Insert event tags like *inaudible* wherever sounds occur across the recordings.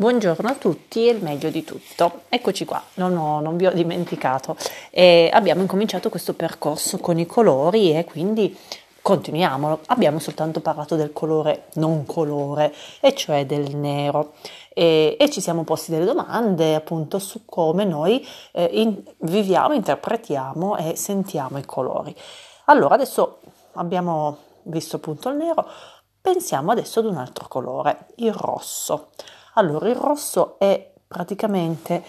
Buongiorno a tutti e il meglio di tutto. Eccoci qua, no, no, non vi ho dimenticato. Eh, abbiamo incominciato questo percorso con i colori e quindi continuiamo. Abbiamo soltanto parlato del colore non colore, e cioè del nero. E, e ci siamo posti delle domande appunto su come noi eh, in, viviamo, interpretiamo e sentiamo i colori. Allora, adesso abbiamo visto appunto il nero, pensiamo adesso ad un altro colore, il rosso. Allora, il rosso è praticamente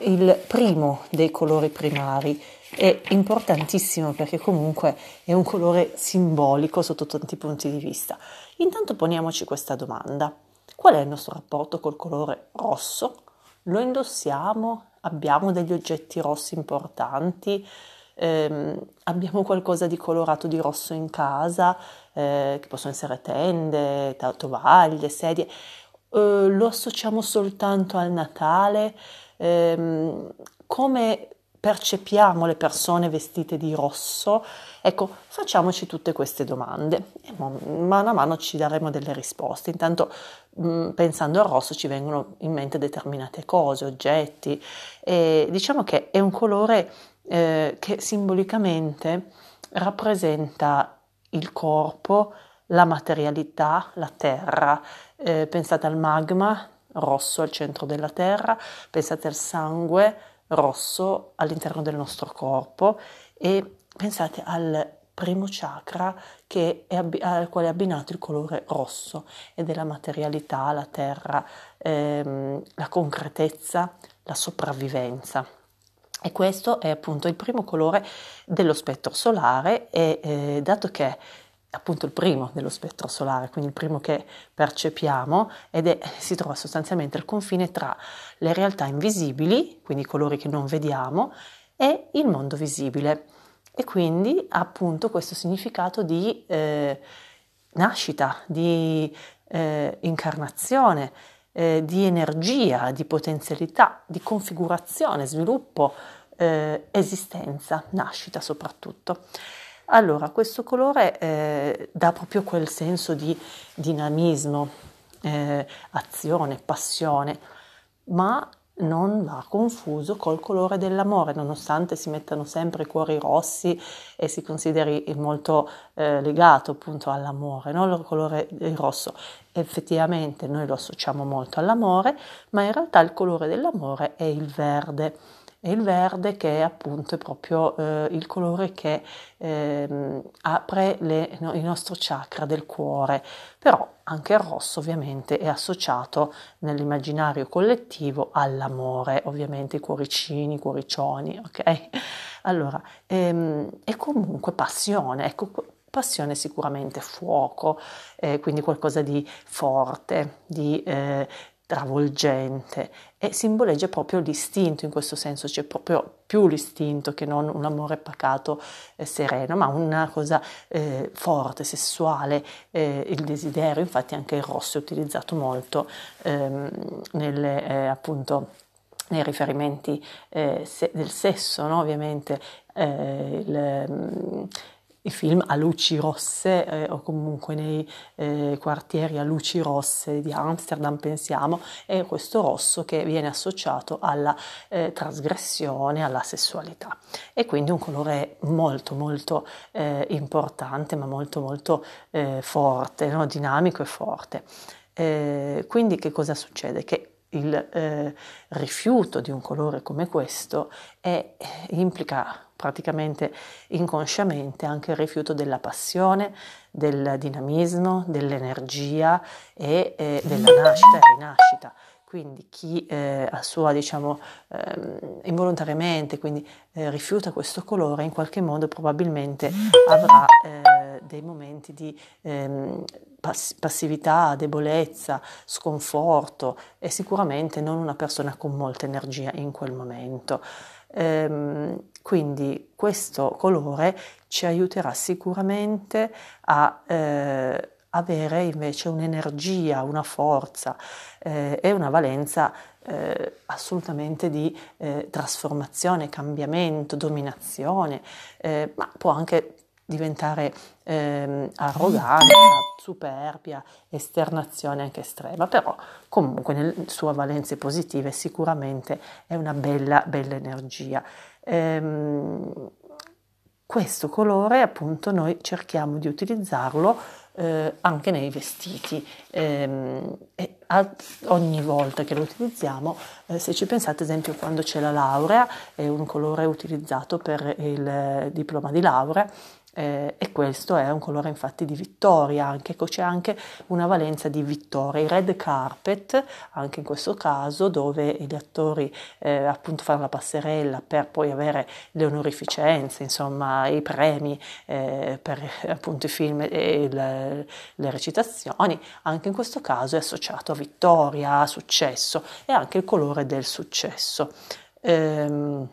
il primo dei colori primari, è importantissimo perché comunque è un colore simbolico sotto tanti punti di vista. Intanto poniamoci questa domanda. Qual è il nostro rapporto col colore rosso? Lo indossiamo? Abbiamo degli oggetti rossi importanti? Eh, abbiamo qualcosa di colorato di rosso in casa, eh, che possono essere tende, tovaglie, sedie eh, lo associamo soltanto al Natale, eh, come percepiamo le persone vestite di rosso? Ecco, facciamoci tutte queste domande e mano a mano ci daremo delle risposte. Intanto, mh, mm, pensando al rosso, ci vengono in mente determinate cose, oggetti. E diciamo che è un colore eh, che simbolicamente rappresenta il corpo, la materialità, la terra. Eh, pensate al magma rosso al centro della terra, pensate al sangue rosso all'interno del nostro corpo e pensate al primo chakra abbi- al quale è abbinato il colore rosso ed è la materialità, la terra, ehm, la concretezza, la sopravvivenza. E questo è appunto il primo colore dello spettro solare e eh, dato che appunto il primo dello spettro solare, quindi il primo che percepiamo ed è, si trova sostanzialmente al confine tra le realtà invisibili, quindi i colori che non vediamo, e il mondo visibile. E quindi ha appunto questo significato di eh, nascita, di eh, incarnazione, eh, di energia, di potenzialità, di configurazione, sviluppo, eh, esistenza, nascita soprattutto. Allora, questo colore eh, dà proprio quel senso di dinamismo, eh, azione, passione, ma non va confuso col colore dell'amore, nonostante si mettano sempre i cuori rossi e si consideri molto eh, legato appunto all'amore, no? il colore rosso. Effettivamente noi lo associamo molto all'amore, ma in realtà il colore dell'amore è il verde e il verde che è appunto proprio eh, il colore che eh, apre le, no, il nostro chakra del cuore, però anche il rosso ovviamente è associato nell'immaginario collettivo all'amore, ovviamente i cuoricini, i cuoricioni, ok? Allora, ehm, e comunque passione, ecco, passione sicuramente fuoco, eh, quindi qualcosa di forte, di eh, travolgente e simboleggia proprio l'istinto in questo senso, c'è proprio più l'istinto che non un amore pacato e sereno, ma una cosa eh, forte, sessuale, eh, il desiderio, infatti anche il rosso è utilizzato molto ehm, nelle, eh, appunto, nei riferimenti eh, se, del sesso, no? ovviamente eh, il, i film a luci rosse eh, o comunque nei eh, quartieri a luci rosse di Amsterdam pensiamo è questo rosso che viene associato alla eh, trasgressione, alla sessualità e quindi un colore molto molto eh, importante ma molto molto eh, forte, no? dinamico e forte. Eh, quindi che cosa succede? Che il eh, rifiuto di un colore come questo è, implica praticamente inconsciamente anche il rifiuto della passione, del dinamismo, dell'energia e eh, della nascita e rinascita. Quindi chi eh, a sua, diciamo, eh, involontariamente quindi, eh, rifiuta questo colore in qualche modo probabilmente avrà eh, dei momenti di ehm, pass- passività, debolezza, sconforto e sicuramente non una persona con molta energia in quel momento. Ehm, quindi questo colore ci aiuterà sicuramente a eh, avere invece un'energia, una forza eh, e una valenza eh, assolutamente di eh, trasformazione, cambiamento, dominazione, eh, ma può anche diventare ehm, arroganza, superbia, esternazione anche estrema, però comunque nelle sue valenze positive sicuramente è una bella, bella energia. Ehm, questo colore appunto noi cerchiamo di utilizzarlo eh, anche nei vestiti ehm, e a, ogni volta che lo utilizziamo eh, se ci pensate ad esempio quando c'è la laurea è un colore utilizzato per il diploma di laurea eh, e questo è un colore infatti di vittoria, anche, c'è anche una valenza di vittoria. Il red carpet, anche in questo caso, dove gli attori eh, appunto fanno la passerella per poi avere le onorificenze, insomma i premi eh, per *laughs* appunto i film e le, le recitazioni, anche in questo caso è associato a vittoria, a successo e anche il colore del successo. Ehm,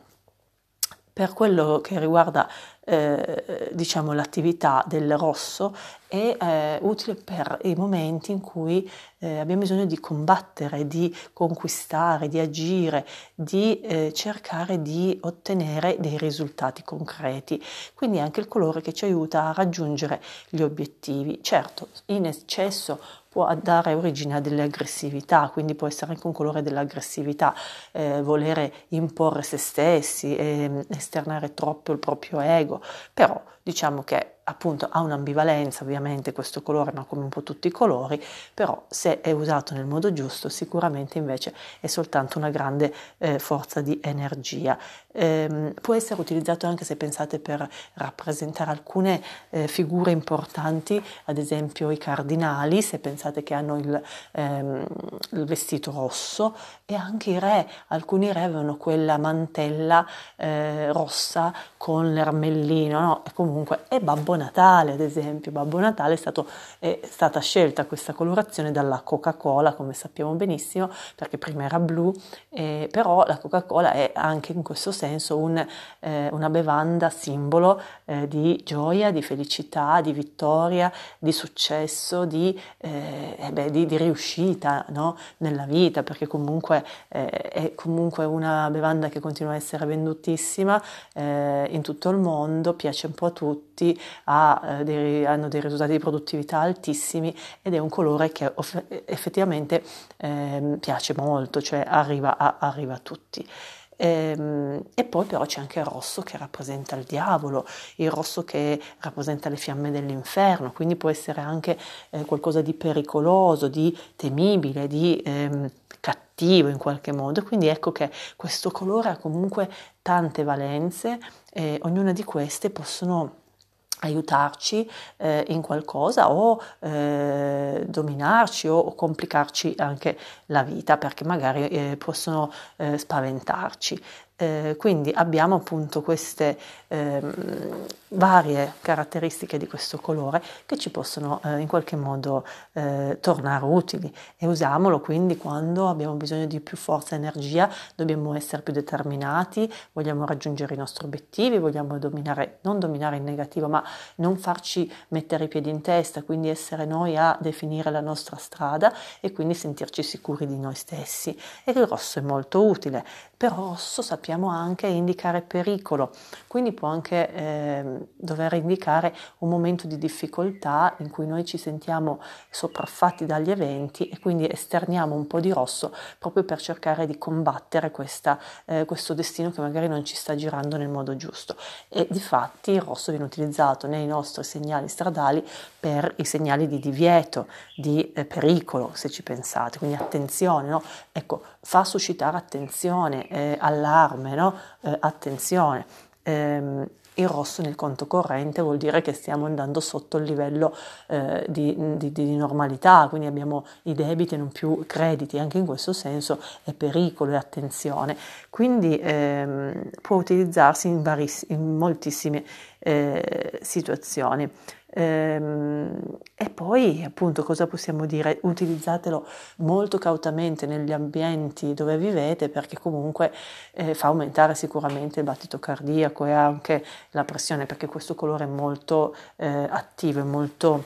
per quello che riguarda eh, diciamo, l'attività del rosso è eh, utile per i momenti in cui eh, abbiamo bisogno di combattere, di conquistare, di agire, di eh, cercare di ottenere dei risultati concreti. Quindi è anche il colore che ci aiuta a raggiungere gli obiettivi. Certo, in eccesso può dare origine a delle aggressività, quindi può essere anche un colore dell'aggressività, eh, volere imporre se stessi, eh, esternare troppo il proprio ego, però diciamo che appunto ha un'ambivalenza ovviamente questo colore, ma come un po' tutti i colori, però se è usato nel modo giusto sicuramente invece è soltanto una grande eh, forza di energia. Eh, può essere utilizzato anche se pensate per rappresentare alcune eh, figure importanti, ad esempio i cardinali, se pensate che hanno il, ehm, il, vestito rosso e anche i re, alcuni re avevano quella mantella eh, rossa con l'ermellino, no? E comunque è Babbo Natale, ad esempio, Babbo Natale è, stato, è stata scelta questa colorazione dalla Coca-Cola, come sappiamo benissimo, perché prima era blu, eh, però la Coca-Cola è anche in questo senso un, eh, una bevanda simbolo eh, di gioia, di felicità, di vittoria, di successo, di, eh, eh, beh, di, di riuscita no? nella vita, perché comunque eh, è comunque una bevanda che continua a essere vendutissima in tutto il mondo, piace un po' a tutti, ha, eh, dei, hanno dei risultati di produttività altissimi ed è un colore che off- effettivamente eh, piace molto, cioè arriva a, arriva a tutti. Ehm, e poi però c'è anche il rosso che rappresenta il diavolo, il rosso che rappresenta le fiamme dell'inferno, quindi può essere anche eh, qualcosa di pericoloso, di temibile, di ehm, cattivo in qualche modo. Quindi ecco che questo colore ha comunque tante valenze e ognuna di queste possono aiutarci eh, in qualcosa o eh, dominarci o, o, complicarci anche la vita perché magari eh, possono eh, spaventarci. Eh, quindi abbiamo appunto queste eh, varie caratteristiche di questo colore che ci possono eh, in qualche modo eh, tornare utili e usiamolo quindi quando abbiamo bisogno di più forza e energia, dobbiamo essere più determinati, vogliamo raggiungere i nostri obiettivi, vogliamo dominare, non dominare in negativo, ma non farci mettere i piedi in testa, quindi essere noi a definire la nostra strada e quindi sentirci sicuri di noi stessi. E il rosso è molto utile, però rosso sappiamo sappiamo anche indicare pericolo, quindi può anche eh, dover indicare un momento di difficoltà in cui noi ci sentiamo sopraffatti dagli eventi e quindi esterniamo un po' di rosso proprio per cercare di combattere questa, eh, questo destino che magari non ci sta girando nel modo giusto. E di fatti il rosso viene utilizzato nei nostri segnali stradali per i segnali di divieto, di eh, pericolo, se ci pensate, quindi attenzione, no? ecco, fa suscitare attenzione, eh, allarme allarme, no? eh, attenzione. Ehm, il rosso nel conto corrente vuol dire che stiamo andando sotto il livello eh, di, di, di, normalità, quindi abbiamo i debiti e non più crediti, anche in questo senso è pericolo e attenzione. Quindi ehm, può utilizzarsi in, variss- in moltissime eh, situazioni. Ehm, e poi appunto cosa possiamo dire? Utilizzatelo molto cautamente negli ambienti dove vivete perché comunque eh, fa aumentare sicuramente il battito cardiaco e anche la pressione perché questo colore è molto eh, attivo, è molto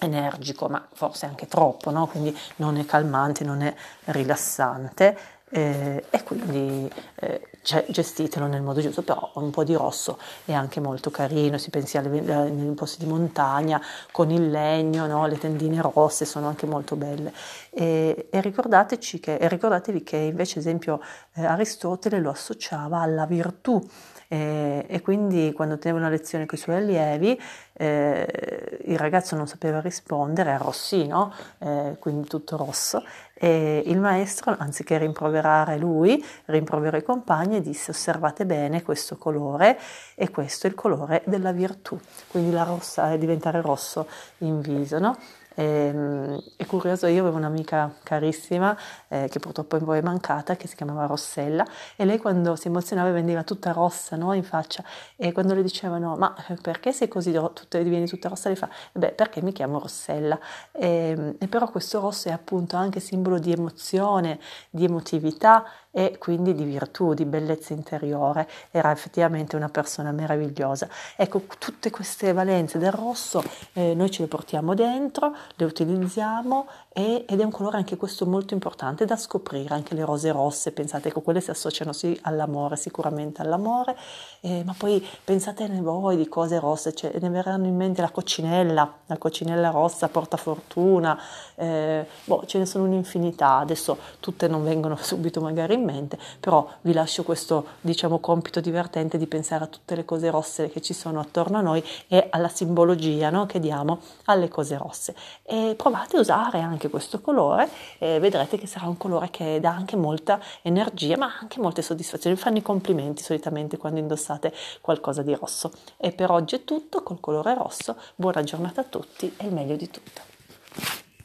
energico, ma forse anche troppo, no? quindi non è calmante, non è rilassante eh, e quindi eh, cioè, gestitelo nel modo giusto, però un po' di rosso è anche molto carino, si pensi alle, nei posti di montagna con il legno, no? le tendine rosse sono anche molto belle. E, e, che, e ricordatevi che invece, esempio, eh, Aristotele lo associava alla virtù. E, e, quindi quando teneva una lezione con i suoi allievi eh, il ragazzo non sapeva rispondere, è rossino, eh, quindi tutto rosso, e il maestro, anziché rimproverare lui, rimproverò i compagni e disse osservate bene questo colore e questo è il colore della virtù, quindi la rossa è diventare rosso in viso, no? Ehm, è curioso, io avevo un'amica carissima eh, che purtroppo poi è mancata, che si chiamava Rossella, e lei quando si emozionava veniva tutta rossa no, in faccia e quando le dicevano ma perché sei così, tutta, divieni tutta rossa, le fa beh perché mi chiamo Rossella. E, ehm, e però questo rosso è appunto anche simbolo di emozione, di emotività e quindi di virtù, di bellezza interiore. Era effettivamente una persona meravigliosa. Ecco, tutte queste valenze del rosso eh, noi ce le portiamo dentro, le utilizziamo e, ed è un colore anche questo molto importante da scoprire, anche le rose rosse, pensate, ecco, quelle si associano sì all'amore, sicuramente all'amore, eh, ma poi pensatene voi di cose rosse, cioè, ne verranno in mente la coccinella, la coccinella rossa porta fortuna, eh, boh, ce ne sono un'infinità, adesso tutte non vengono *laughs* subito magari in mente, però vi lascio questo, diciamo, compito divertente di pensare a tutte le cose rosse che ci sono attorno a noi e alla simbologia no, che diamo alle cose rosse. E provate a usare anche questo colore e vedrete che sarà un colore che dà anche molta energia, ma anche molte soddisfazioni. Vi fanno i complimenti solitamente quando indossate qualcosa di rosso. E per oggi è tutto col colore rosso. Buona giornata a tutti e il meglio di tutto.